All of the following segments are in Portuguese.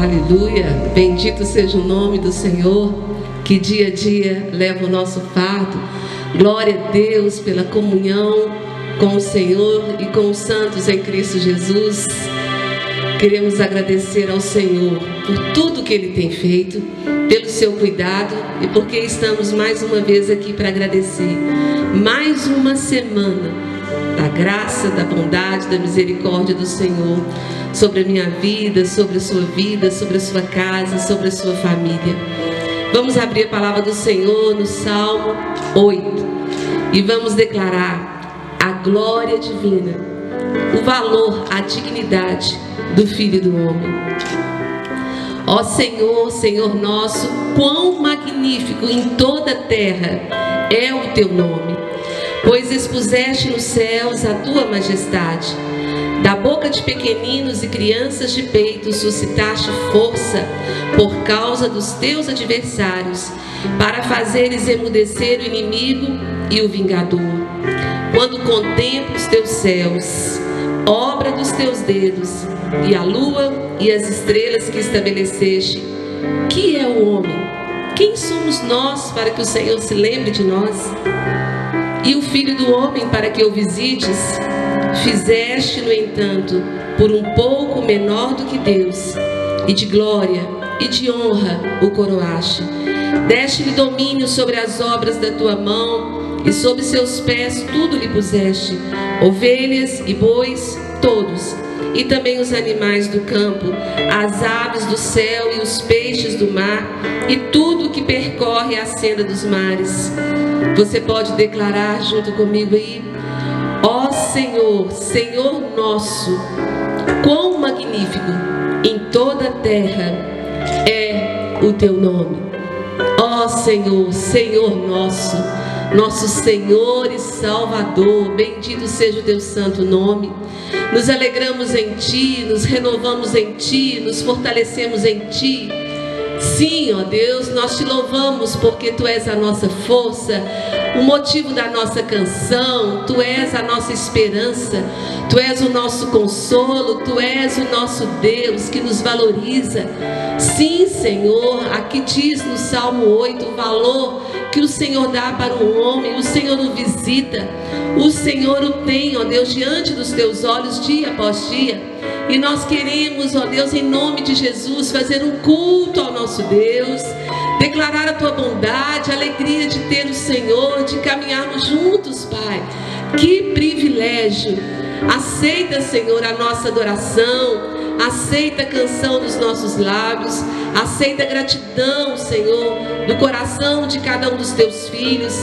Aleluia. Bendito seja o nome do Senhor, que dia a dia leva o nosso fardo. Glória a Deus pela comunhão com o Senhor e com os santos em Cristo Jesus. Queremos agradecer ao Senhor por tudo que Ele tem feito, pelo seu cuidado e porque estamos mais uma vez aqui para agradecer. Mais uma semana da graça, da bondade, da misericórdia do Senhor sobre a minha vida, sobre a sua vida, sobre a sua casa, sobre a sua família. Vamos abrir a palavra do Senhor no Salmo 8 e vamos declarar a glória divina, o valor, a dignidade do Filho do Homem. Ó Senhor, Senhor nosso, quão magnífico em toda a terra é o teu nome, pois expuseste nos céus a tua majestade. Da boca de pequeninos e crianças de peito suscitaste força por causa dos teus adversários, para fazeres emudecer o inimigo e o vingador. Quando contemplo os teus céus, obra dos teus dedos, e a lua e as estrelas que estabeleceste, que é o homem? Quem somos nós para que o Senhor se lembre de nós? E o filho do homem para que o visites? Fizeste, no entanto, por um pouco menor do que Deus, e de glória e de honra o coroaste. Deste-lhe domínio sobre as obras da tua mão, e sob seus pés tudo lhe puseste: ovelhas e bois, todos, e também os animais do campo, as aves do céu e os peixes do mar, e tudo que percorre a senda dos mares. Você pode declarar junto comigo aí? Ó Senhor, Senhor nosso, quão magnífico em toda a terra é o teu nome. Ó Senhor, Senhor nosso, nosso Senhor e Salvador, bendito seja o teu santo nome. Nos alegramos em ti, nos renovamos em ti, nos fortalecemos em ti. Sim, ó Deus, nós te louvamos porque tu és a nossa força, o motivo da nossa canção, tu és a nossa esperança, tu és o nosso consolo, tu és o nosso Deus que nos valoriza. Sim, Senhor, aqui diz no Salmo 8 o valor que o Senhor dá para o homem, o Senhor o visita, o Senhor o tem, ó Deus, diante dos teus olhos, dia após dia. E nós queremos, ó Deus, em nome de Jesus, fazer um culto ao nosso Deus, declarar a tua bondade, a alegria de ter o Senhor, de caminharmos juntos, Pai. Que privilégio! Aceita, Senhor, a nossa adoração aceita a canção dos nossos lábios, aceita a gratidão, Senhor, do coração de cada um dos teus filhos,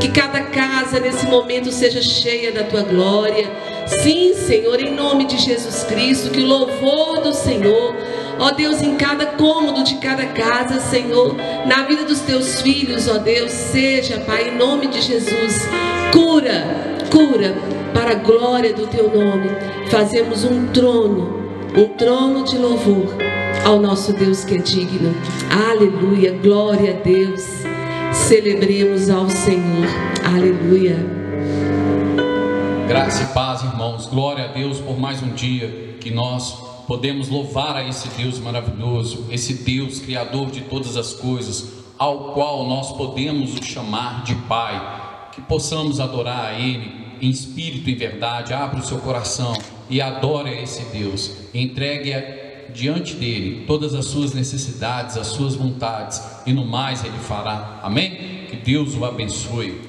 que cada casa nesse momento seja cheia da tua glória. Sim, Senhor, em nome de Jesus Cristo, que o louvor do Senhor ó Deus, em cada cômodo de cada casa, Senhor, na vida dos teus filhos, ó Deus, seja, Pai, em nome de Jesus, cura, cura, para a glória do teu nome, fazemos um trono um trono de louvor ao nosso Deus que é digno. Aleluia, glória a Deus. Celebremos ao Senhor. Aleluia. Graça e paz, irmãos. Glória a Deus por mais um dia que nós podemos louvar a esse Deus maravilhoso, esse Deus criador de todas as coisas, ao qual nós podemos o chamar de Pai. Que possamos adorar a Ele em espírito e verdade. Abra o seu coração e adore a esse Deus. Entregue diante dele todas as suas necessidades, as suas vontades, e no mais ele fará. Amém? Que Deus o abençoe.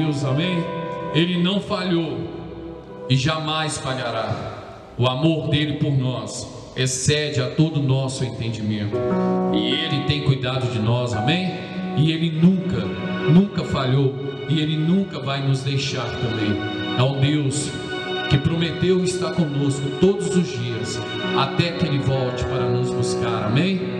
Deus, amém? Ele não falhou e jamais falhará. O amor dele por nós excede a todo nosso entendimento. E ele tem cuidado de nós, amém? E ele nunca, nunca falhou e ele nunca vai nos deixar também. É o Deus que prometeu estar conosco todos os dias, até que ele volte para nos buscar, amém?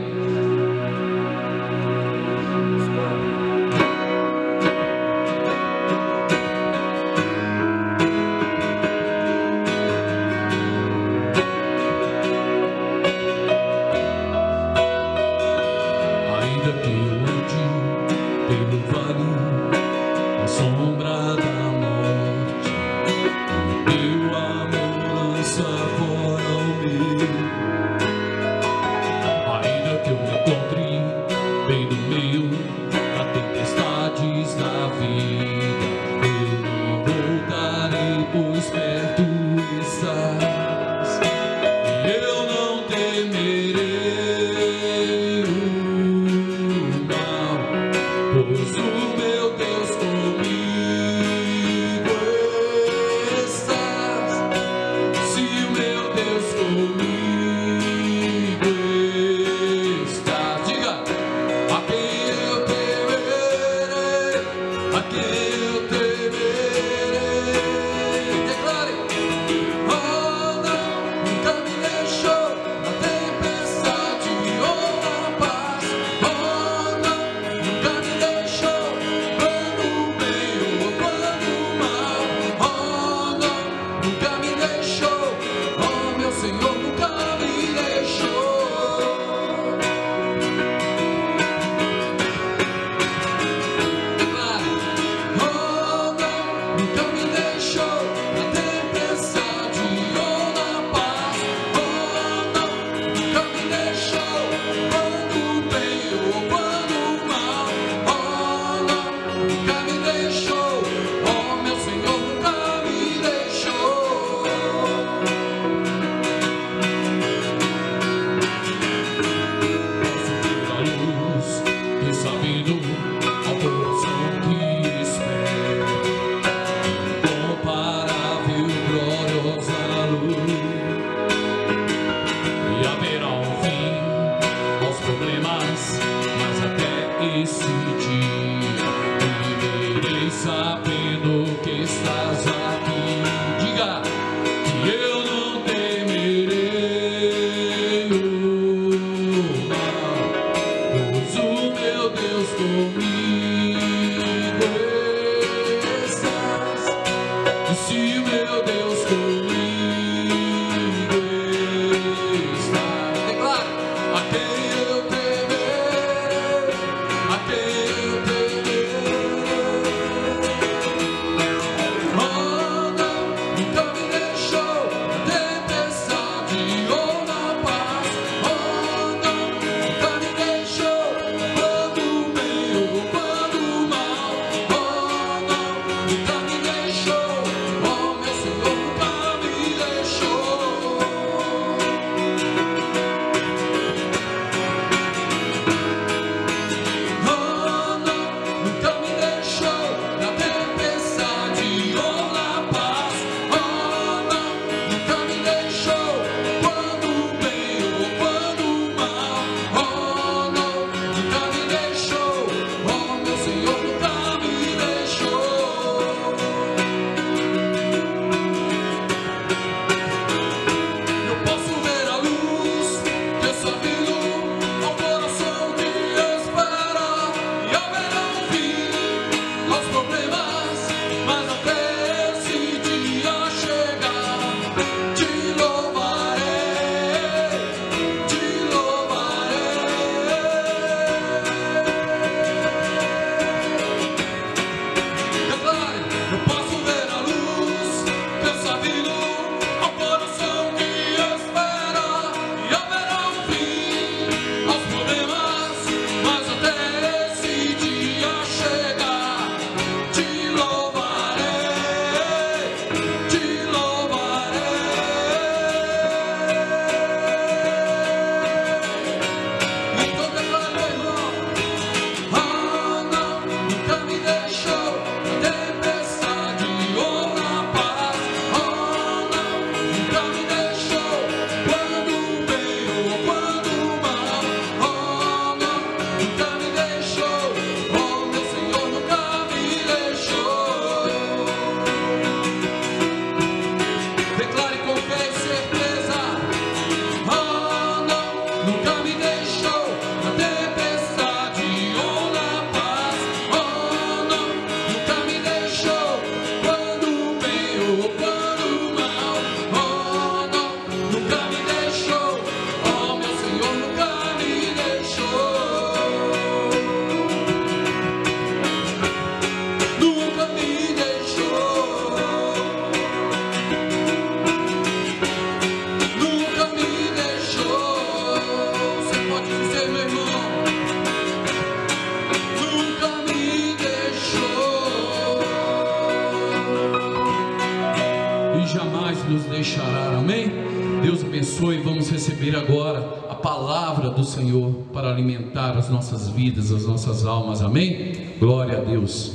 Nossas vidas, as nossas almas. Amém? Glória a Deus.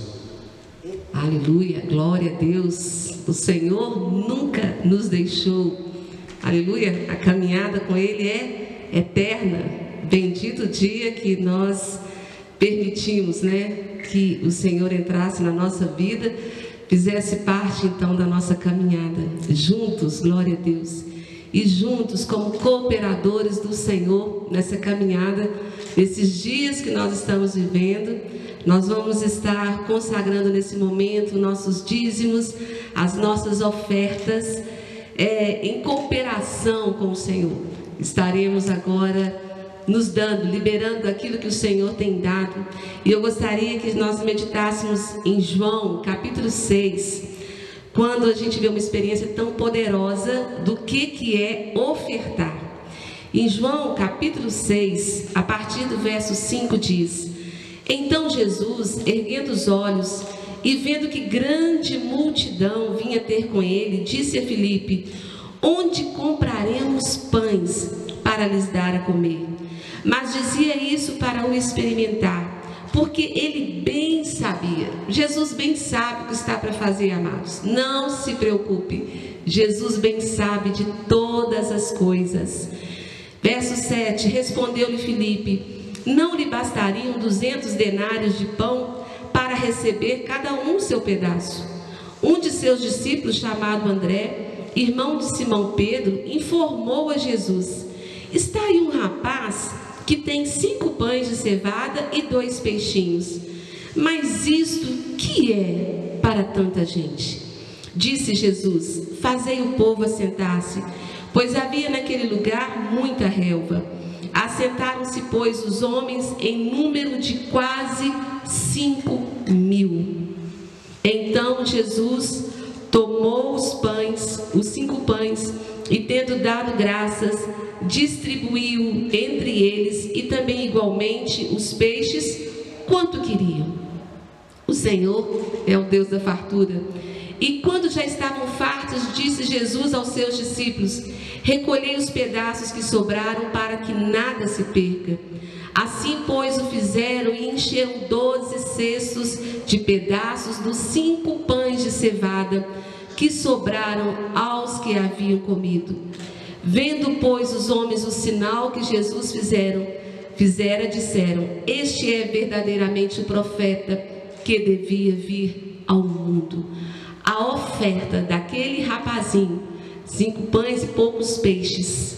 Aleluia, glória a Deus. O Senhor nunca nos deixou. Aleluia, a caminhada com Ele é eterna. Bendito o dia que nós permitimos, né, que o Senhor entrasse na nossa vida, fizesse parte então da nossa caminhada. Juntos, glória a Deus. E juntos, como cooperadores do Senhor nessa caminhada, nesses dias que nós estamos vivendo, nós vamos estar consagrando nesse momento nossos dízimos, as nossas ofertas, é, em cooperação com o Senhor. Estaremos agora nos dando, liberando aquilo que o Senhor tem dado. E eu gostaria que nós meditássemos em João, capítulo 6, quando a gente vê uma experiência tão poderosa do que, que é ofertar. Em João, capítulo 6, a partir do verso 5 diz: Então Jesus, erguendo os olhos e vendo que grande multidão vinha ter com ele, disse a Filipe: Onde compraremos pães para lhes dar a comer? mas dizia isso para o experimentar, porque ele bem sabia. Jesus bem sabe o que está para fazer, amados. Não se preocupe. Jesus bem sabe de todas as coisas. Verso 7: Respondeu-lhe Filipe: Não lhe bastariam duzentos denários de pão para receber cada um seu pedaço? Um de seus discípulos, chamado André, irmão de Simão Pedro, informou a Jesus: Está aí um rapaz que tem cinco pães de cevada e dois peixinhos. Mas isto que é para tanta gente? Disse Jesus: Fazei o povo assentar-se, pois havia naquele lugar muita relva. Assentaram-se, pois, os homens em número de quase cinco mil. Então Jesus tomou os pães, os cinco pães, e tendo dado graças, distribuiu entre eles e também igualmente os peixes quanto queriam. O Senhor é o Deus da fartura. E quando já estavam fartos, disse Jesus aos seus discípulos: Recolhei os pedaços que sobraram para que nada se perca. Assim, pois, o fizeram e encheram doze cestos de pedaços dos cinco pães de cevada que sobraram aos que haviam comido. Vendo, pois, os homens o sinal que Jesus fizeram, fizera, disseram: Este é verdadeiramente o profeta que devia vir ao mundo. A oferta daquele rapazinho, cinco pães e poucos peixes,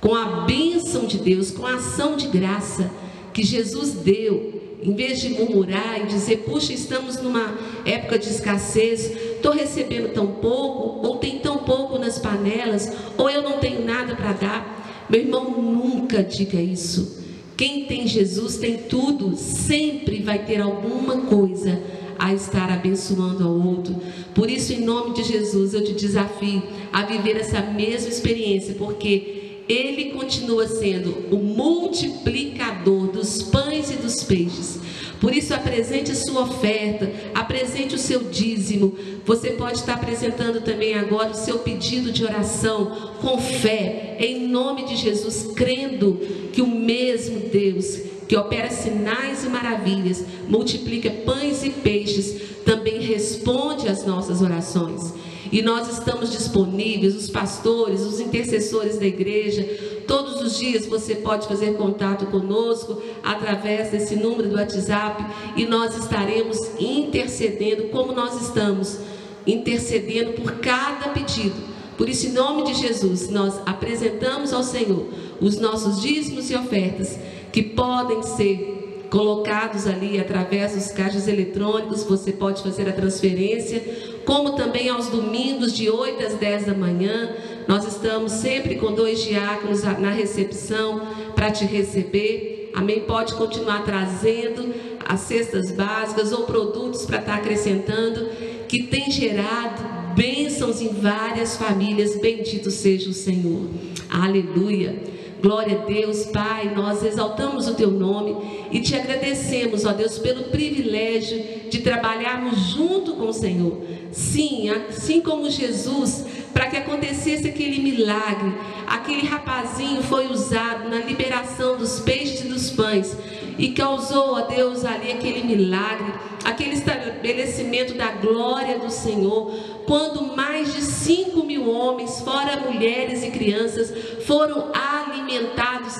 com a bênção de Deus, com a ação de graça que Jesus deu, em vez de murmurar e dizer, puxa, estamos numa época de escassez, estou recebendo tão pouco, ou tem tão pouco nas panelas, ou eu não tenho nada para dar. Meu irmão, nunca diga isso. Quem tem Jesus tem tudo, sempre vai ter alguma coisa a estar abençoando ao outro. Por isso, em nome de Jesus, eu te desafio a viver essa mesma experiência, porque Ele continua sendo o multiplicador dos pães e dos peixes. Por isso, apresente a sua oferta, apresente o seu dízimo. Você pode estar apresentando também agora o seu pedido de oração com fé, em nome de Jesus, crendo que o mesmo Deus que opera sinais e maravilhas, multiplica pães e peixes, também responde às nossas orações. E nós estamos disponíveis, os pastores, os intercessores da igreja, todos os dias você pode fazer contato conosco através desse número do WhatsApp e nós estaremos intercedendo como nós estamos intercedendo por cada pedido. Por isso, em nome de Jesus, nós apresentamos ao Senhor os nossos dízimos e ofertas que podem ser colocados ali através dos caixas eletrônicos, você pode fazer a transferência, como também aos domingos de 8 às 10 da manhã, nós estamos sempre com dois diáconos na recepção para te receber. Amém? Pode continuar trazendo as cestas básicas ou produtos para estar acrescentando, que tem gerado bênçãos em várias famílias. Bendito seja o Senhor. Aleluia. Glória a Deus, Pai, nós exaltamos o Teu nome e te agradecemos, ó Deus, pelo privilégio de trabalharmos junto com o Senhor. Sim, assim como Jesus para que acontecesse aquele milagre. Aquele rapazinho foi usado na liberação dos peixes e dos pães e causou a Deus ali aquele milagre, aquele estabelecimento da glória do Senhor, quando mais de 5 mil homens, fora mulheres e crianças, foram alimentados,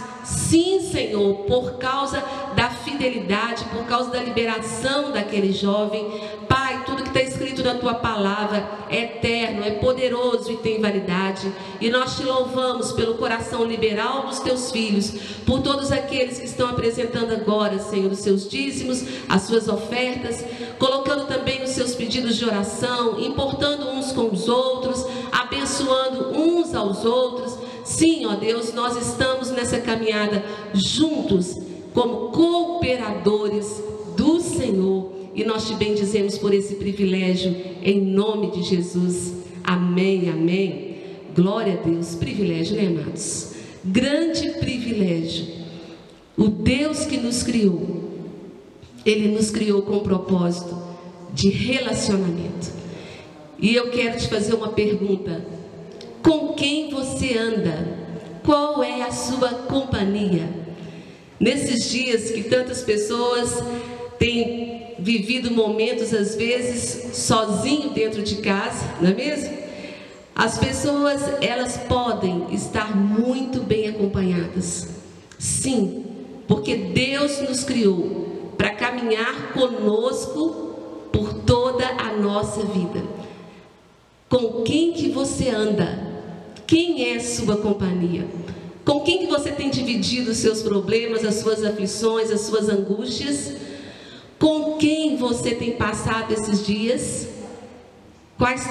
sim, Senhor, por causa da fidelidade, por causa da liberação daquele jovem. Pai, tudo que está escrito na tua palavra é eterno, é poderoso e tem validade. E nós te louvamos pelo coração liberal dos teus filhos, por todos aqueles que estão apresentando agora, Senhor, os seus dízimos, as suas ofertas, colocando também os seus pedidos de oração, importando uns com os outros, abençoando uns aos outros. Sim, ó Deus, nós estamos nessa caminhada juntos, como cooperadores do Senhor e nós te bendizemos por esse privilégio, em nome de Jesus. Amém, amém. Glória a Deus. Privilégio, né, amados? Grande privilégio. O Deus que nos criou, Ele nos criou com o propósito de relacionamento. E eu quero te fazer uma pergunta: com quem você anda? Qual é a sua companhia? Nesses dias que tantas pessoas têm vivido momentos, às vezes, sozinho dentro de casa, não é mesmo? As pessoas, elas podem estar muito bem acompanhadas. Sim, porque Deus nos criou para caminhar conosco por toda a nossa vida. Com quem que você anda? Quem é sua companhia? Com quem que você tem dividido os seus problemas, as suas aflições, as suas angústias? Com quem você tem passado esses dias? Quais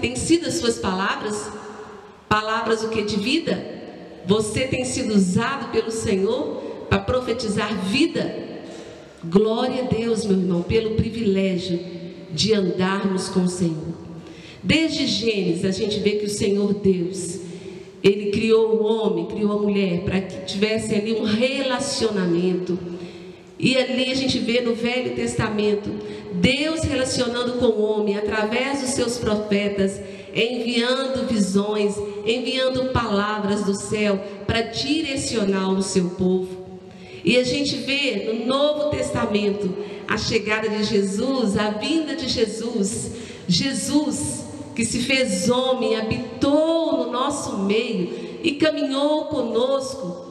têm sido as suas palavras? Palavras o que de vida? Você tem sido usado pelo Senhor para profetizar vida? Glória a Deus, meu irmão, pelo privilégio de andarmos com o Senhor. Desde Gênesis a gente vê que o Senhor Deus, ele criou o homem, criou a mulher para que tivesse ali um relacionamento e ali a gente vê no Velho Testamento Deus relacionando com o homem através dos seus profetas, enviando visões, enviando palavras do céu para direcionar o seu povo. E a gente vê no Novo Testamento a chegada de Jesus, a vinda de Jesus. Jesus que se fez homem, habitou no nosso meio e caminhou conosco.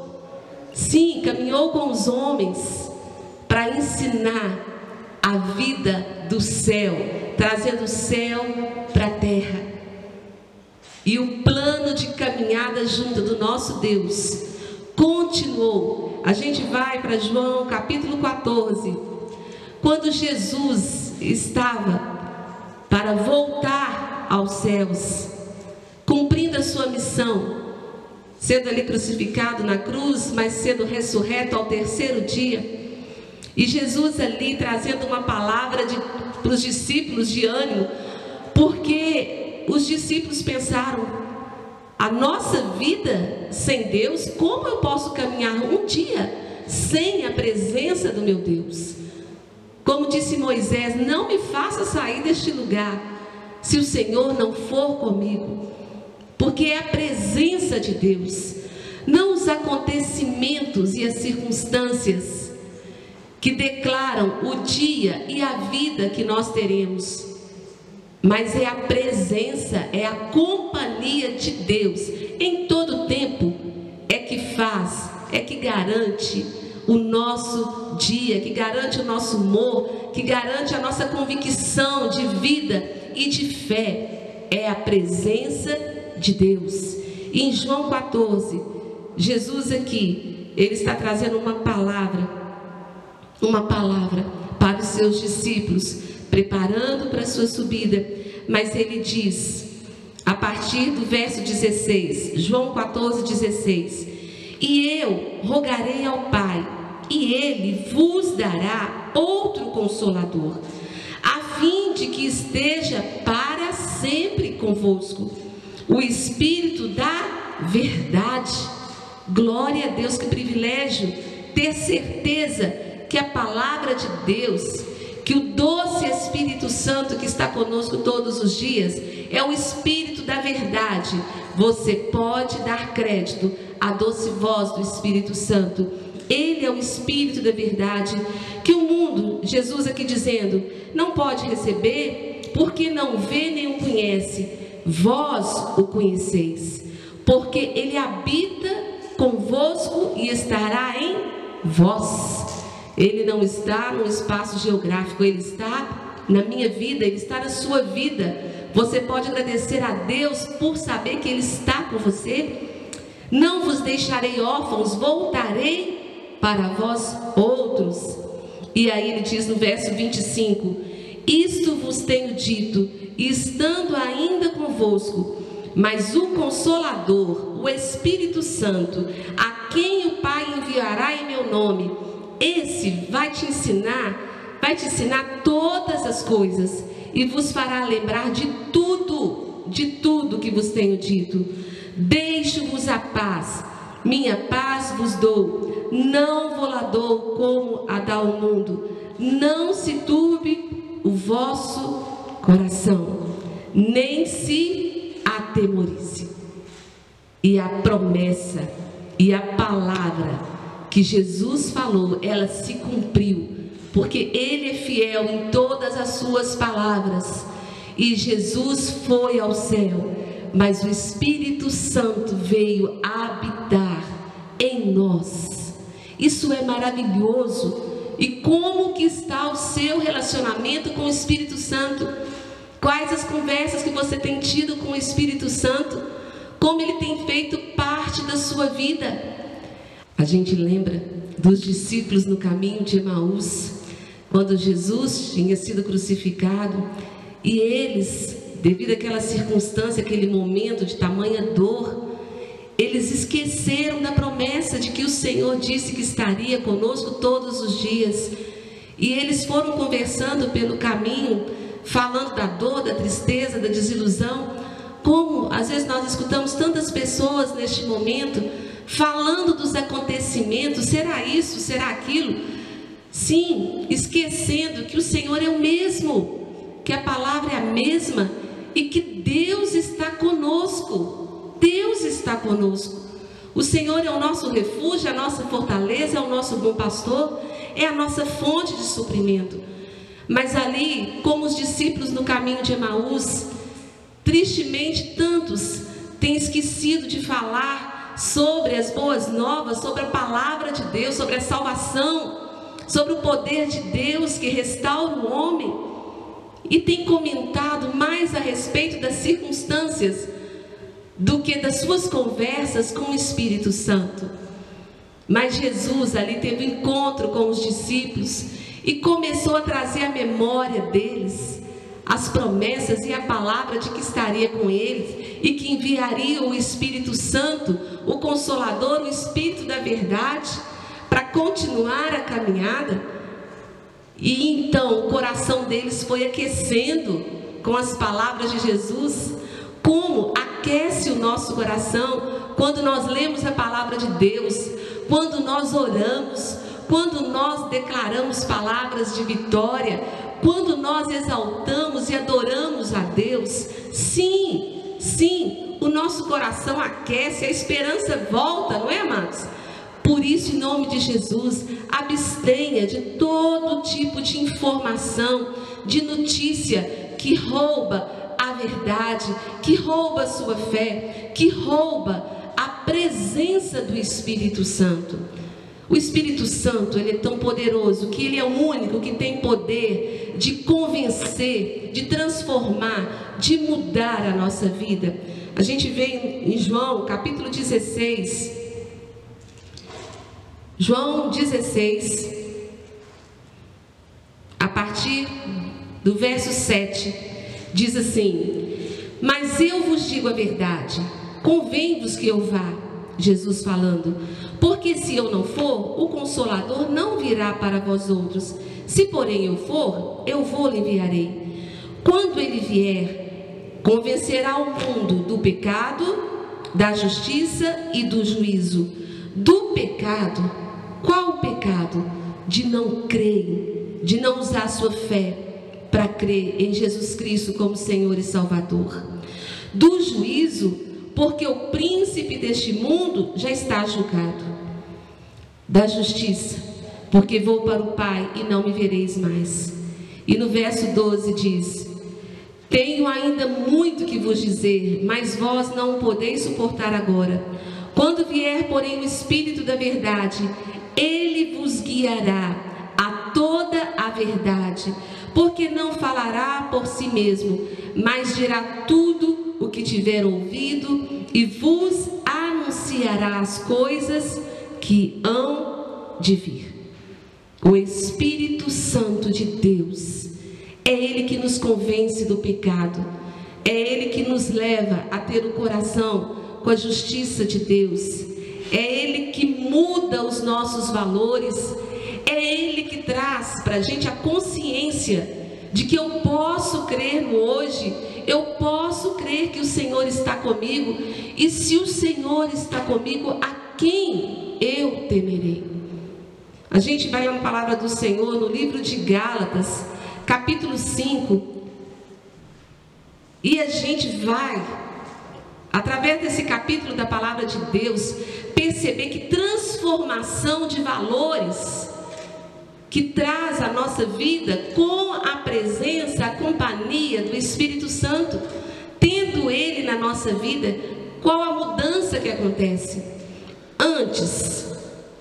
Sim, caminhou com os homens para ensinar a vida do céu, trazendo o céu para a terra. E o plano de caminhada junto do nosso Deus continuou. A gente vai para João capítulo 14, quando Jesus estava para voltar aos céus, cumprindo a sua missão, sendo ali crucificado na cruz, mas sendo ressurreto ao terceiro dia. E Jesus ali trazendo uma palavra para os discípulos de ânimo, porque os discípulos pensaram: a nossa vida sem Deus, como eu posso caminhar um dia sem a presença do meu Deus? Como disse Moisés: não me faça sair deste lugar se o Senhor não for comigo, porque é a presença de Deus, não os acontecimentos e as circunstâncias que declaram o dia e a vida que nós teremos. Mas é a presença, é a companhia de Deus em todo tempo é que faz, é que garante o nosso dia, que garante o nosso humor, que garante a nossa convicção de vida e de fé. É a presença de Deus. E em João 14, Jesus aqui, ele está trazendo uma palavra uma palavra para os seus discípulos, preparando para a sua subida. Mas ele diz, a partir do verso 16, João 14, 16: E eu rogarei ao Pai, e ele vos dará outro consolador, a fim de que esteja para sempre convosco, o Espírito da verdade. Glória a Deus, que privilégio ter certeza que a palavra de Deus, que o doce Espírito Santo que está conosco todos os dias é o Espírito da verdade. Você pode dar crédito à doce voz do Espírito Santo. Ele é o Espírito da verdade que o mundo, Jesus aqui dizendo, não pode receber porque não vê nem o conhece. Vós o conheceis, porque ele habita convosco e estará em vós. Ele não está no espaço geográfico, ele está na minha vida, ele está na sua vida. Você pode agradecer a Deus por saber que ele está com você. Não vos deixarei órfãos, voltarei para vós outros. E aí ele diz no verso 25: Isto vos tenho dito, estando ainda convosco, mas o Consolador, o Espírito Santo, a quem o Pai enviará em meu nome, esse vai te ensinar, vai te ensinar todas as coisas e vos fará lembrar de tudo, de tudo que vos tenho dito. Deixo-vos a paz, minha paz vos dou, não vou lá dou como a dá o mundo. Não se turbe o vosso coração, nem se atemorize. E a promessa e a palavra que Jesus falou, ela se cumpriu, porque Ele é fiel em todas as suas palavras. E Jesus foi ao céu, mas o Espírito Santo veio habitar em nós. Isso é maravilhoso. E como que está o seu relacionamento com o Espírito Santo? Quais as conversas que você tem tido com o Espírito Santo? Como ele tem feito parte da sua vida? A gente lembra dos discípulos no caminho de Emaús, quando Jesus tinha sido crucificado e eles, devido àquela circunstância, aquele momento de tamanha dor, eles esqueceram da promessa de que o Senhor disse que estaria conosco todos os dias. E eles foram conversando pelo caminho, falando da dor, da tristeza, da desilusão. Como às vezes nós escutamos tantas pessoas neste momento falando dos acontecimentos, será isso, será aquilo? Sim, esquecendo que o Senhor é o mesmo, que a palavra é a mesma e que Deus está conosco. Deus está conosco. O Senhor é o nosso refúgio, a nossa fortaleza, é o nosso bom pastor, é a nossa fonte de suprimento. Mas ali, como os discípulos no caminho de Emaús, tristemente tantos têm esquecido de falar sobre as boas novas, sobre a palavra de Deus, sobre a salvação, sobre o poder de Deus que restaura o homem, e tem comentado mais a respeito das circunstâncias do que das suas conversas com o Espírito Santo. Mas Jesus ali teve um encontro com os discípulos e começou a trazer a memória deles as promessas e a palavra de que estaria com eles e que enviaria o Espírito Santo, o Consolador, o Espírito da verdade, para continuar a caminhada. E então o coração deles foi aquecendo com as palavras de Jesus, como aquece o nosso coração quando nós lemos a palavra de Deus, quando nós oramos, quando nós declaramos palavras de vitória, quando nós exaltamos e adoramos a Deus, sim, sim, o nosso coração aquece, a esperança volta, não é, amados? Por isso, em nome de Jesus, abstenha de todo tipo de informação, de notícia que rouba a verdade, que rouba a sua fé, que rouba a presença do Espírito Santo. O Espírito Santo, ele é tão poderoso que ele é o único que tem poder de convencer, de transformar, de mudar a nossa vida. A gente vê em João, capítulo 16. João 16, a partir do verso 7, diz assim: Mas eu vos digo a verdade, convém-vos que eu vá, Jesus falando, porque se eu não for, o consolador não virá para vós outros. Se porém eu for, eu vou lhe enviarei. Quando ele vier, convencerá o mundo do pecado, da justiça e do juízo. Do pecado, qual o pecado? De não crer de não usar sua fé para crer em Jesus Cristo como Senhor e Salvador. Do juízo, porque o príncipe deste mundo já está julgado. Da justiça, porque vou para o Pai e não me vereis mais. E no verso 12 diz: Tenho ainda muito que vos dizer, mas vós não o podeis suportar agora. Quando vier, porém, o Espírito da Verdade, ele vos guiará a toda a verdade, porque não falará por si mesmo, mas dirá tudo o que tiver ouvido e vos anunciará as coisas que hão de vir. O Espírito Santo de Deus é Ele que nos convence do pecado, é Ele que nos leva a ter o coração com a justiça de Deus, é Ele que muda os nossos valores, é Ele que traz para a gente a consciência de que eu posso crer no hoje, eu posso crer que o Senhor está comigo, e se o Senhor está comigo, a quem eu temerei? A gente vai na palavra do Senhor no livro de Gálatas, capítulo 5, e a gente vai, através desse capítulo da palavra de Deus, perceber que transformação de valores que traz a nossa vida com a presença, a companhia do Espírito Santo, tendo Ele na nossa vida, qual a mudança que acontece? Antes,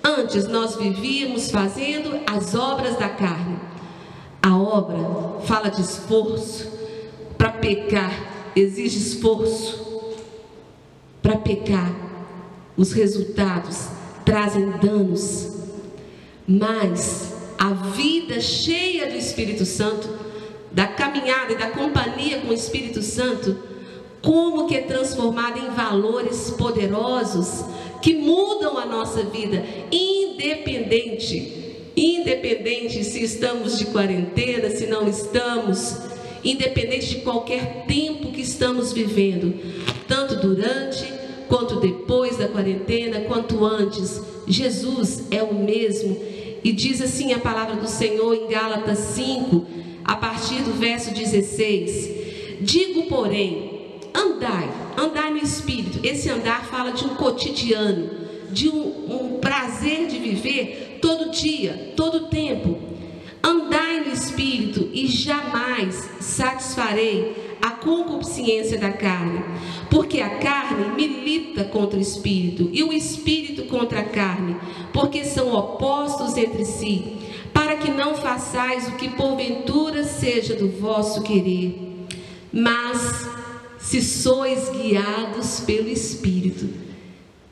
antes nós vivíamos fazendo as obras da carne. A obra fala de esforço. Para pecar exige esforço. Para pecar os resultados trazem danos, mas a vida cheia do Espírito Santo, da caminhada e da companhia com o Espírito Santo, como que é transformada em valores poderosos que mudam a nossa vida, independente, independente se estamos de quarentena, se não estamos, independente de qualquer tempo que estamos vivendo, tanto durante quanto depois da quarentena, quanto antes, Jesus é o mesmo. E diz assim a palavra do Senhor em Gálatas 5, a partir do verso 16: Digo, porém, andai, andai no espírito. Esse andar fala de um cotidiano, de um, um prazer de viver todo dia, todo tempo. Andai no espírito e jamais satisfarei a concupiscência da carne, porque a carne milita contra o espírito e o espírito contra a carne, porque são opostos entre si, para que não façais o que porventura seja do vosso querer. Mas se sois guiados pelo espírito,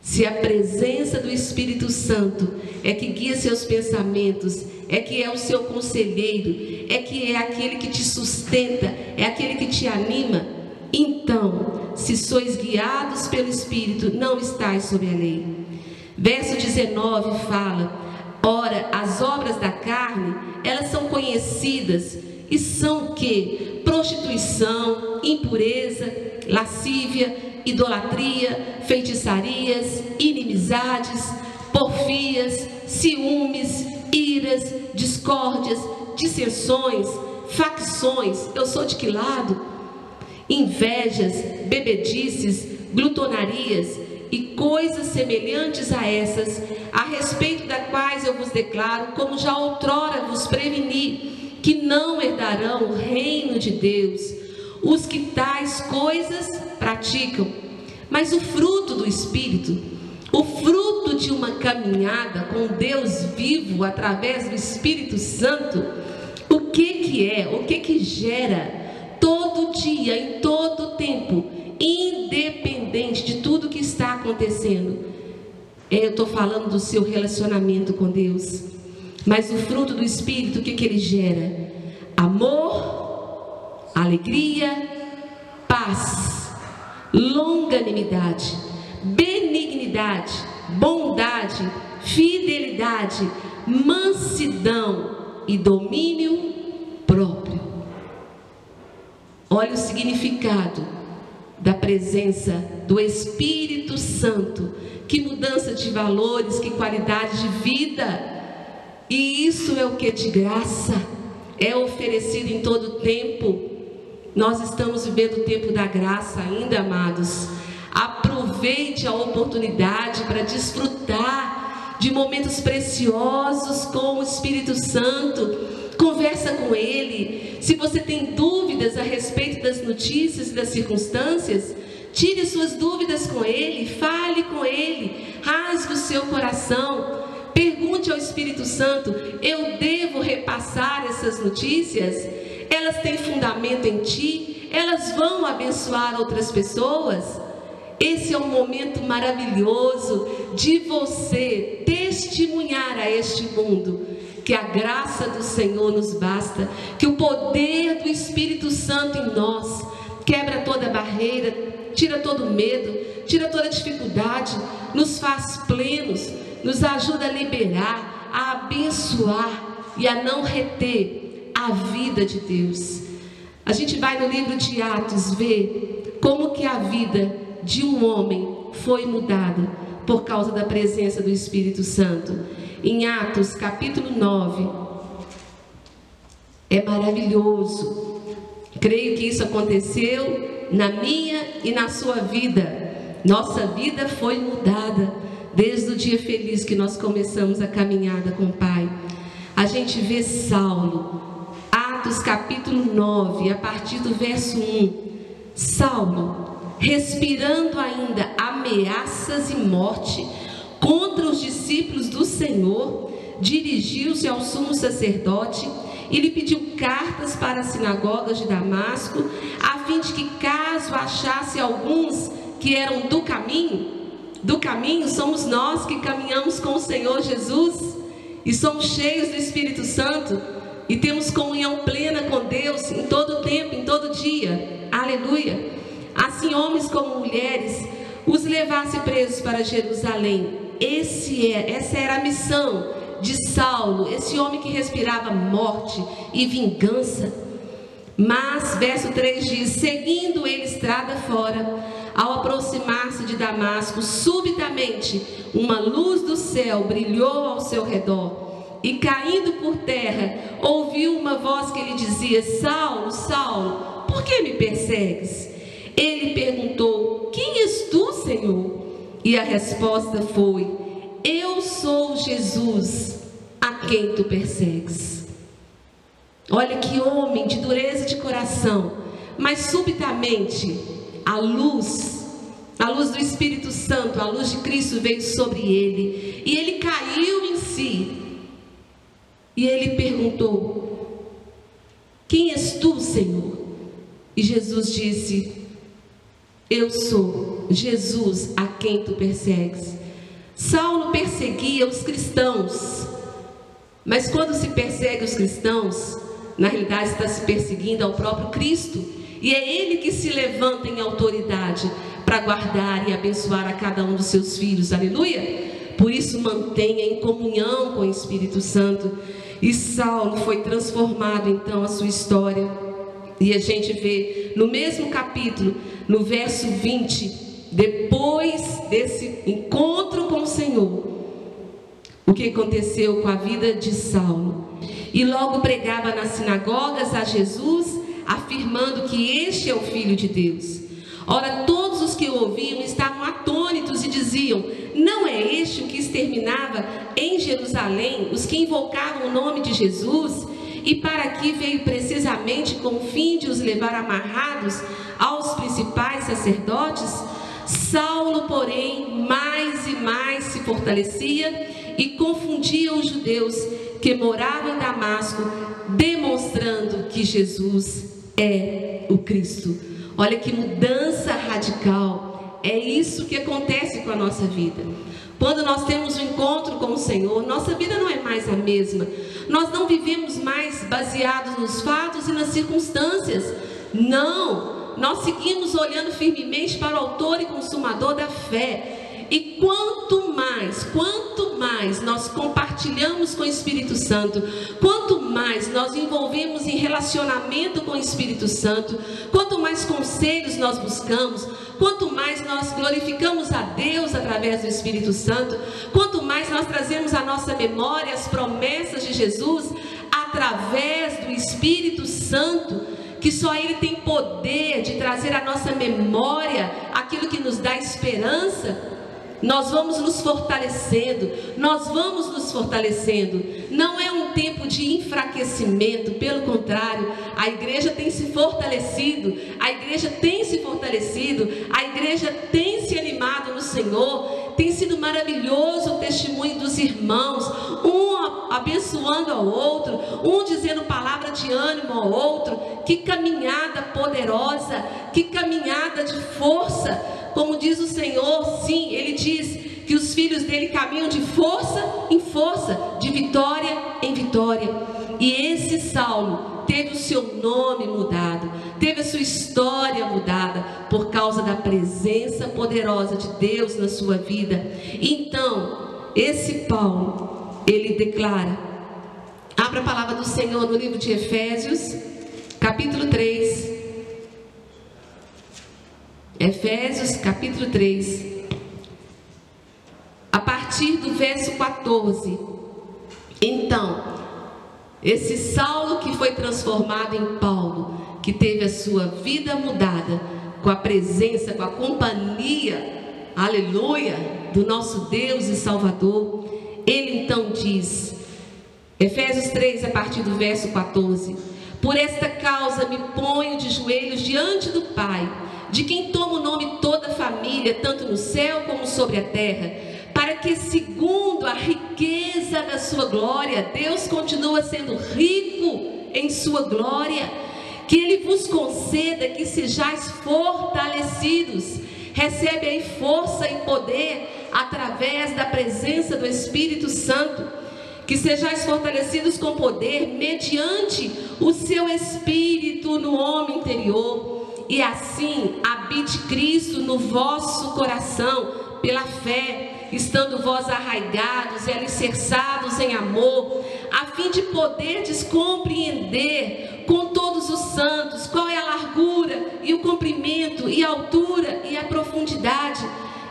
se a presença do Espírito Santo é que guia seus pensamentos, é que é o seu conselheiro, é que é aquele que te sustenta, é aquele que te anima. Então, se sois guiados pelo Espírito, não estáis sob a lei. Verso 19 fala: Ora, as obras da carne, elas são conhecidas e são o que? Prostituição, impureza, lascívia, idolatria, feitiçarias, inimizades, porfias, ciúmes, iras, discórdias, dissensões, facções. Eu sou de que lado? Invejas, bebedices, glutonarias e coisas semelhantes a essas, a respeito das quais eu vos declaro, como já outrora vos preveni, que não herdarão o reino de Deus os que tais coisas praticam. Mas o fruto do Espírito o fruto de uma caminhada com Deus vivo através do Espírito Santo, o que que é? O que que gera todo dia, em todo tempo, independente de tudo que está acontecendo? É, eu estou falando do seu relacionamento com Deus. Mas o fruto do Espírito, o que, que ele gera? Amor, alegria, paz, longanimidade benignidade, bondade, fidelidade, mansidão e domínio próprio. Olha o significado da presença do Espírito Santo. Que mudança de valores, que qualidade de vida. E isso é o que de graça é oferecido em todo tempo. Nós estamos vivendo o tempo da graça ainda, amados. Aproveite a oportunidade para desfrutar de momentos preciosos com o Espírito Santo. Conversa com ele. Se você tem dúvidas a respeito das notícias e das circunstâncias, tire suas dúvidas com ele, fale com ele, rasgue o seu coração. Pergunte ao Espírito Santo: eu devo repassar essas notícias? Elas têm fundamento em ti? Elas vão abençoar outras pessoas? Esse é um momento maravilhoso de você testemunhar a este mundo que a graça do Senhor nos basta, que o poder do Espírito Santo em nós quebra toda barreira, tira todo medo, tira toda dificuldade, nos faz plenos, nos ajuda a liberar, a abençoar e a não reter a vida de Deus. A gente vai no livro de Atos ver como que a vida de um homem foi mudada por causa da presença do Espírito Santo. Em Atos capítulo 9, é maravilhoso. Creio que isso aconteceu na minha e na sua vida. Nossa vida foi mudada desde o dia feliz que nós começamos a caminhada com o Pai. A gente vê Saulo, Atos capítulo 9, a partir do verso 1. Saulo respirando ainda ameaças e morte contra os discípulos do Senhor, dirigiu-se ao sumo sacerdote e lhe pediu cartas para as sinagogas de Damasco, a fim de que, caso achasse alguns que eram do caminho, do caminho somos nós que caminhamos com o Senhor Jesus e somos cheios do Espírito Santo e temos comunhão plena com Deus em todo tempo, em todo dia. Aleluia assim homens como mulheres, os levasse presos para Jerusalém. Esse é, essa era a missão de Saulo, esse homem que respirava morte e vingança. Mas, verso 3 diz: seguindo ele estrada fora, ao aproximar-se de Damasco, subitamente uma luz do céu brilhou ao seu redor. E caindo por terra, ouviu uma voz que lhe dizia: Saulo, Saulo, por que me persegues? Ele perguntou: Quem és tu, Senhor? E a resposta foi: Eu sou Jesus, a quem tu persegues. Olha que homem de dureza de coração, mas subitamente a luz, a luz do Espírito Santo, a luz de Cristo veio sobre ele e ele caiu em si. E ele perguntou: Quem és tu, Senhor? E Jesus disse: eu sou Jesus a quem tu persegues. Saulo perseguia os cristãos, mas quando se persegue os cristãos, na realidade está se perseguindo ao próprio Cristo, e é Ele que se levanta em autoridade para guardar e abençoar a cada um dos seus filhos, aleluia. Por isso, mantenha em comunhão com o Espírito Santo. E Saulo foi transformado então a sua história. E a gente vê no mesmo capítulo no verso 20, depois desse encontro com o Senhor, o que aconteceu com a vida de Saulo. E logo pregava nas sinagogas a Jesus, afirmando que este é o Filho de Deus. Ora, todos os que o ouviam estavam atônitos e diziam: Não é este o que exterminava em Jerusalém os que invocavam o nome de Jesus? E para aqui veio precisamente com o fim de os levar amarrados aos principais sacerdotes. Saulo, porém, mais e mais se fortalecia e confundia os judeus que moravam em Damasco, demonstrando que Jesus é o Cristo. Olha que mudança radical. É isso que acontece com a nossa vida. Quando nós temos um encontro com o Senhor, nossa vida não é mais a mesma. Nós não vivemos mais baseados nos fatos e nas circunstâncias. Não, nós seguimos olhando firmemente para o autor e consumador da fé. E quanto mais, quanto mais nós compartilhamos com o Espírito Santo, quanto mais nós envolvemos em relacionamento com o Espírito Santo, quanto mais conselhos nós buscamos, quanto mais nós glorificamos a Deus através do Espírito Santo, quanto mais nós trazemos à nossa memória as promessas de Jesus, através do Espírito Santo, que só Ele tem poder de trazer à nossa memória aquilo que nos dá esperança, nós vamos nos fortalecendo, nós vamos nos fortalecendo. Não é um tempo de enfraquecimento, pelo contrário, a igreja tem se fortalecido, a igreja tem se fortalecido, a igreja tem se animado no Senhor. Tem sido maravilhoso o testemunho dos irmãos, um abençoando ao outro, um dizendo palavra de ânimo ao outro. Que caminhada poderosa, que caminhada de força como diz o Senhor, sim, ele diz que os filhos dele caminham de força em força, de vitória em vitória. E esse Saulo teve o seu nome mudado, teve a sua história mudada por causa da presença poderosa de Deus na sua vida. Então, esse Paulo, ele declara, abra a palavra do Senhor no livro de Efésios, capítulo 3, Efésios capítulo 3, a partir do verso 14. Então, esse Saulo que foi transformado em Paulo, que teve a sua vida mudada com a presença, com a companhia, aleluia, do nosso Deus e Salvador, ele então diz, Efésios 3, a partir do verso 14: Por esta causa me ponho de joelhos diante do Pai de quem toma o nome toda a família, tanto no céu como sobre a terra, para que, segundo a riqueza da sua glória, Deus continua sendo rico em sua glória, que Ele vos conceda que sejais fortalecidos, recebe aí força e poder através da presença do Espírito Santo que sejais fortalecidos com poder mediante o seu espírito no homem interior e assim habite Cristo no vosso coração, pela fé, estando vós arraigados e alicerçados em amor, a fim de poderdes compreender com todos os santos qual é a largura e o comprimento e a altura e a profundidade,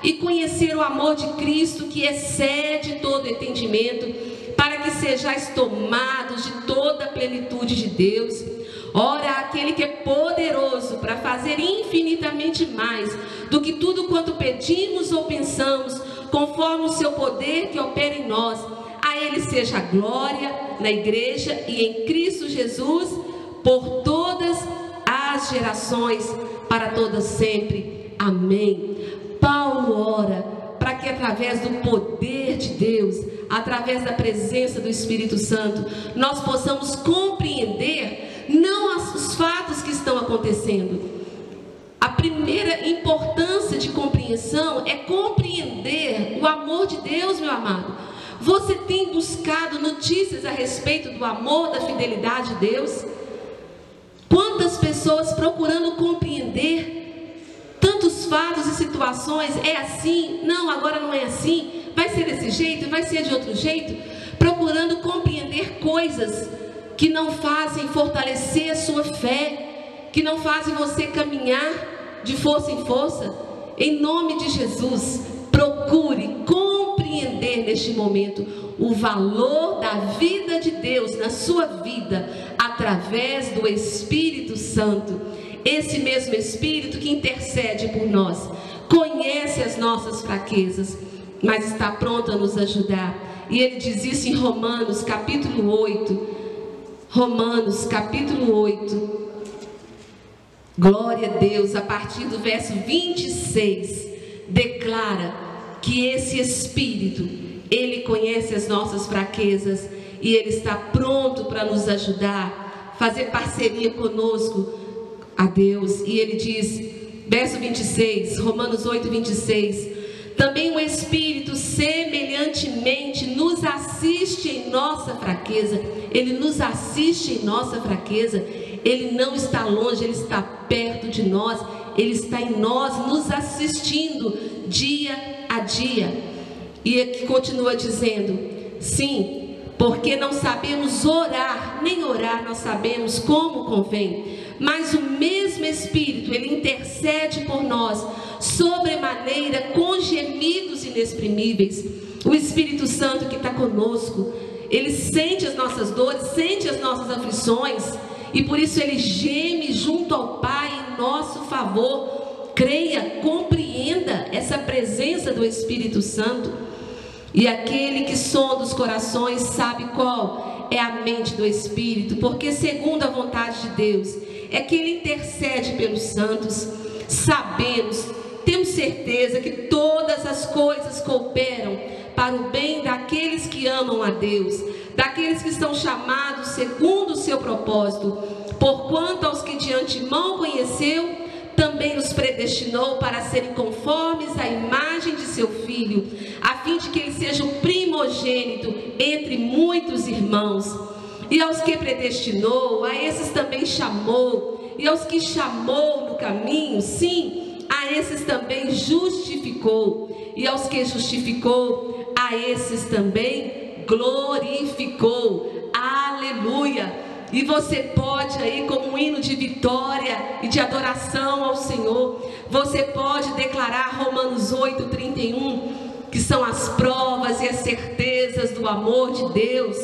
e conhecer o amor de Cristo que excede todo entendimento, para que sejais tomados de toda a plenitude de Deus. Ora, aquele que é poderoso para fazer infinitamente mais do que tudo quanto pedimos ou pensamos, conforme o seu poder que opera em nós. A Ele seja a glória na igreja e em Cristo Jesus por todas as gerações, para todas sempre. Amém. Paulo ora para que através do poder de Deus, através da presença do Espírito Santo, nós possamos compreender não os fatos que estão acontecendo. A primeira importância de compreensão é compreender o amor de Deus, meu amado. Você tem buscado notícias a respeito do amor, da fidelidade de Deus? Quantas pessoas procurando compreender tantos fatos e situações, é assim, não, agora não é assim, vai ser desse jeito, vai ser de outro jeito, procurando compreender coisas que não fazem fortalecer a sua fé, que não fazem você caminhar de força em força. Em nome de Jesus, procure compreender neste momento o valor da vida de Deus na sua vida através do Espírito Santo. Esse mesmo Espírito que intercede por nós, conhece as nossas fraquezas, mas está pronto a nos ajudar. E ele diz isso em Romanos, capítulo 8, Romanos capítulo 8. Glória a Deus, a partir do verso 26, declara que esse Espírito, ele conhece as nossas fraquezas e ele está pronto para nos ajudar, fazer parceria conosco a Deus. E ele diz, verso 26, Romanos 8, 26. Também o Espírito semelhantemente nos assiste em nossa fraqueza. Ele nos assiste em nossa fraqueza. Ele não está longe, ele está perto de nós. Ele está em nós, nos assistindo dia a dia. E aqui continua dizendo: sim, porque não sabemos orar, nem orar nós sabemos como convém. Mas o mesmo Espírito, ele intercede por nós sobremaneira com gemidos inexprimíveis. O Espírito Santo que está conosco, Ele sente as nossas dores, sente as nossas aflições, e por isso ele geme junto ao Pai em nosso favor. Creia, compreenda essa presença do Espírito Santo. E aquele que sonda os corações sabe qual é a mente do Espírito, porque segundo a vontade de Deus, é que ele intercede pelos santos. Sabemos, temos certeza que todas as coisas cooperam para o bem daqueles que amam a Deus, daqueles que estão chamados segundo o seu propósito. Porquanto aos que de antemão conheceu, também os predestinou para serem conformes à imagem de seu filho, a fim de que ele seja o primogênito entre muitos irmãos. E aos que predestinou, a esses também chamou, e aos que chamou no caminho, sim, a esses também justificou, e aos que justificou, a esses também glorificou. Aleluia! E você pode aí, como um hino de vitória e de adoração ao Senhor, você pode declarar Romanos 8, 31, que são as provas e as certezas do amor de Deus.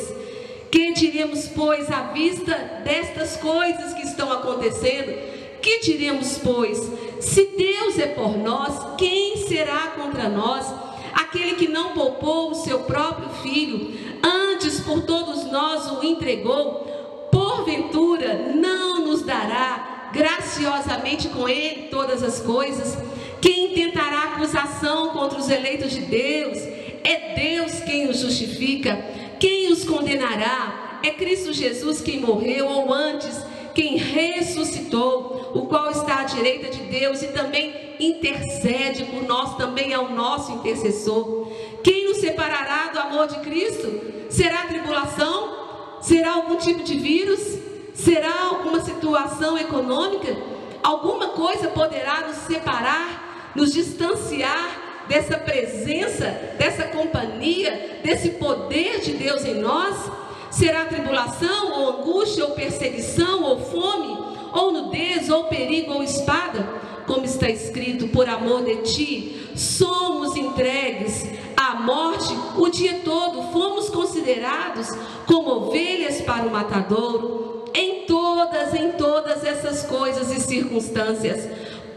Que diremos, pois, à vista destas coisas que estão acontecendo? Que diremos, pois, se Deus é por nós, quem será contra nós? Aquele que não poupou o seu próprio filho, antes por todos nós o entregou porventura não nos dará graciosamente com ele todas as coisas? Quem tentará acusação contra os eleitos de Deus? É Deus quem os justifica. Quem os condenará? É Cristo Jesus quem morreu, ou antes, quem ressuscitou, o qual está à direita de Deus e também intercede por nós, também é o nosso intercessor. Quem nos separará do amor de Cristo? Será tribulação? Será algum tipo de vírus? Será alguma situação econômica? Alguma coisa poderá nos separar, nos distanciar dessa presença, dessa companhia, desse poder de Deus em nós? Será tribulação, ou angústia, ou perseguição, ou fome, ou nudez, ou perigo, ou espada? Como está escrito, por amor de ti, somos entregues à morte o dia todo, fomos considerados como ovelhas para o matadouro, em todas, em todas essas coisas e circunstâncias.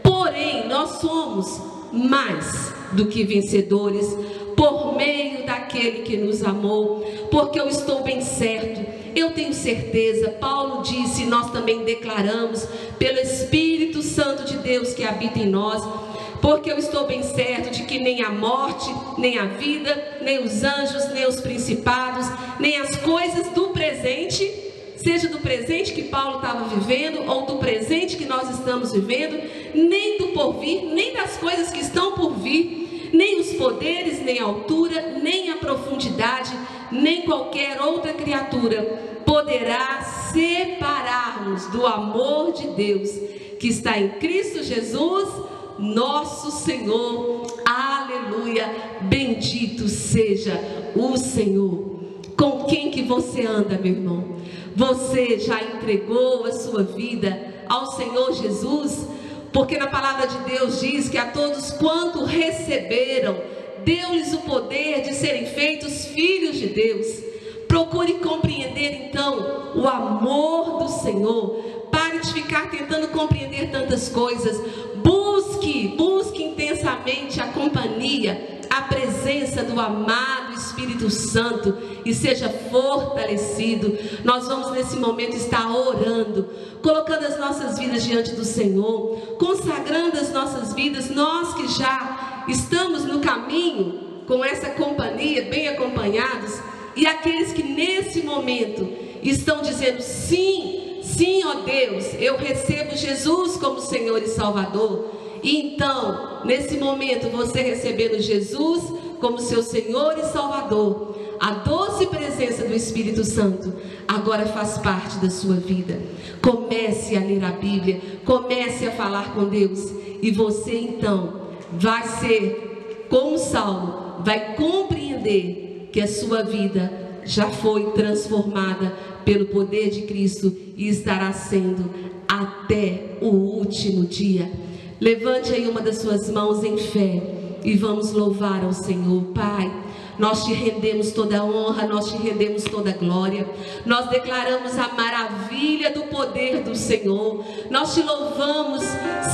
Porém, nós somos mais do que vencedores por meio daquele que nos amou, porque eu estou bem certo. Eu tenho certeza, Paulo disse, nós também declaramos, pelo Espírito Santo de Deus que habita em nós, porque eu estou bem certo de que nem a morte, nem a vida, nem os anjos, nem os principados, nem as coisas do presente, seja do presente que Paulo estava vivendo, ou do presente que nós estamos vivendo, nem do porvir, nem das coisas que estão por vir, nem os poderes, nem a altura, nem a profundidade, nem qualquer outra criatura poderá separar-nos do amor de Deus que está em Cristo Jesus nosso Senhor. Aleluia. Bendito seja o Senhor. Com quem que você anda, meu irmão? Você já entregou a sua vida ao Senhor Jesus? Porque na palavra de Deus diz que a todos quanto receberam, deu-lhes o poder de serem feitos filhos de Deus. Procure compreender então o amor do Senhor. Pare de ficar tentando compreender tantas coisas. Busque, busque intensamente a companhia, a presença do amado Espírito Santo e seja fortalecido. Nós vamos nesse momento estar orando, colocando as nossas vidas diante do Senhor, consagrando as nossas vidas, nós que já estamos no caminho com essa companhia, bem acompanhados, e aqueles que nesse momento estão dizendo sim Sim, ó Deus, eu recebo Jesus como Senhor e Salvador. Então, nesse momento, você recebendo Jesus como seu Senhor e Salvador, a doce presença do Espírito Santo agora faz parte da sua vida. Comece a ler a Bíblia, comece a falar com Deus, e você então vai ser, como Saulo, vai compreender que a sua vida já foi transformada pelo poder de Cristo e estará sendo até o último dia. Levante aí uma das suas mãos em fé e vamos louvar ao Senhor, Pai. Nós te rendemos toda a honra, nós te rendemos toda a glória. Nós declaramos a maravilha do poder do Senhor. Nós te louvamos,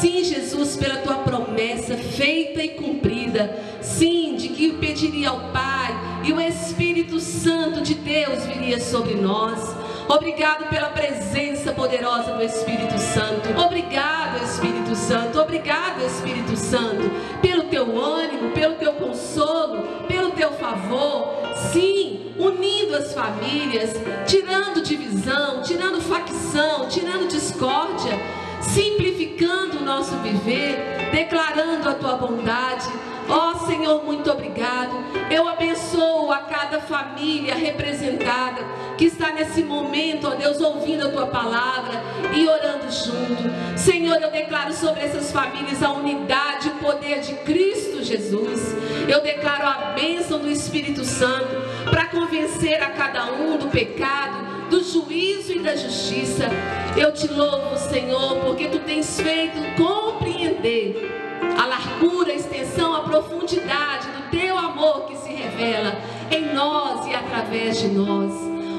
sim, Jesus, pela tua promessa feita e cumprida. Sim, de que pediria ao Pai e o Espírito Santo de Deus viria sobre nós. Obrigado pela presença poderosa do Espírito Santo. Obrigado, Espírito Santo. Obrigado, Espírito Santo, pelo teu ânimo, pelo teu consolo, pelo teu favor. Sim, unindo as famílias, tirando divisão, tirando facção, tirando discórdia, simplificando o nosso viver, declarando a tua bondade Ó oh, Senhor, muito obrigado. Eu abençoo a cada família representada que está nesse momento, ó Deus, ouvindo a tua palavra e orando junto. Senhor, eu declaro sobre essas famílias a unidade e o poder de Cristo Jesus. Eu declaro a bênção do Espírito Santo para convencer a cada um do pecado, do juízo e da justiça. Eu te louvo, Senhor, porque tu tens feito compreender a largura, a extensão, a profundidade do teu amor que se revela em nós e através de nós.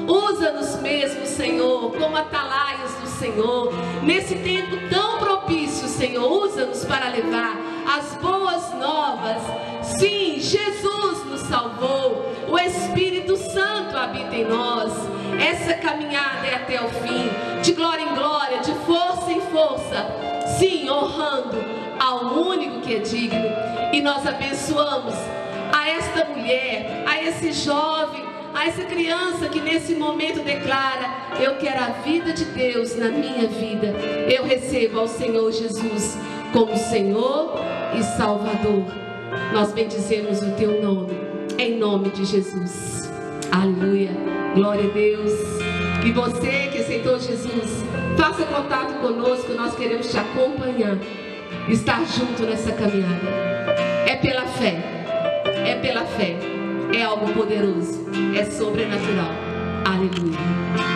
Usa-nos mesmo, Senhor, como atalaias do Senhor, nesse tempo tão propício, Senhor. Usa-nos para levar as boas novas. Sim, Jesus nos salvou, o Espírito Santo habita em nós. Essa caminhada é até o fim, de glória em glória, de força em força. Sim, honrando ao único que é digno. E nós abençoamos a esta mulher, a esse jovem, a essa criança que nesse momento declara: Eu quero a vida de Deus na minha vida. Eu recebo ao Senhor Jesus como Senhor e Salvador. Nós bendizemos o teu nome, em nome de Jesus. Aleluia. Glória a Deus. E você que aceitou Jesus, faça contato conosco, nós queremos te acompanhar estar junto nessa caminhada. É pela fé, é pela fé, é algo poderoso, é sobrenatural. Aleluia.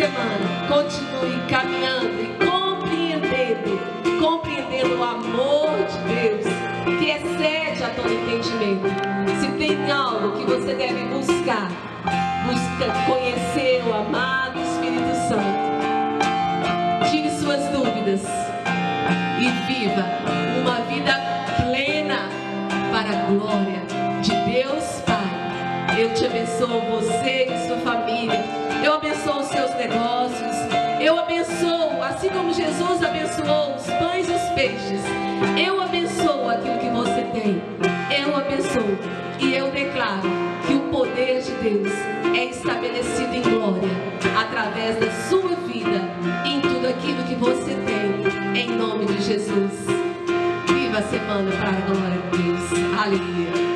Semana continue caminhando e compreendendo, compreendendo o amor de Deus que excede a todo entendimento. Se tem algo que você deve buscar, busca conhecer o amado Espírito Santo. Tire suas dúvidas e viva uma vida plena para a glória Deus. Eu te abençoo você e sua família. Eu abençoo os seus negócios. Eu abençoo, assim como Jesus abençoou os pães e os peixes. Eu abençoo aquilo que você tem. Eu abençoo. E eu declaro que o poder de Deus é estabelecido em glória através da sua vida, em tudo aquilo que você tem. Em nome de Jesus. Viva a semana para a glória de Deus. Aleluia.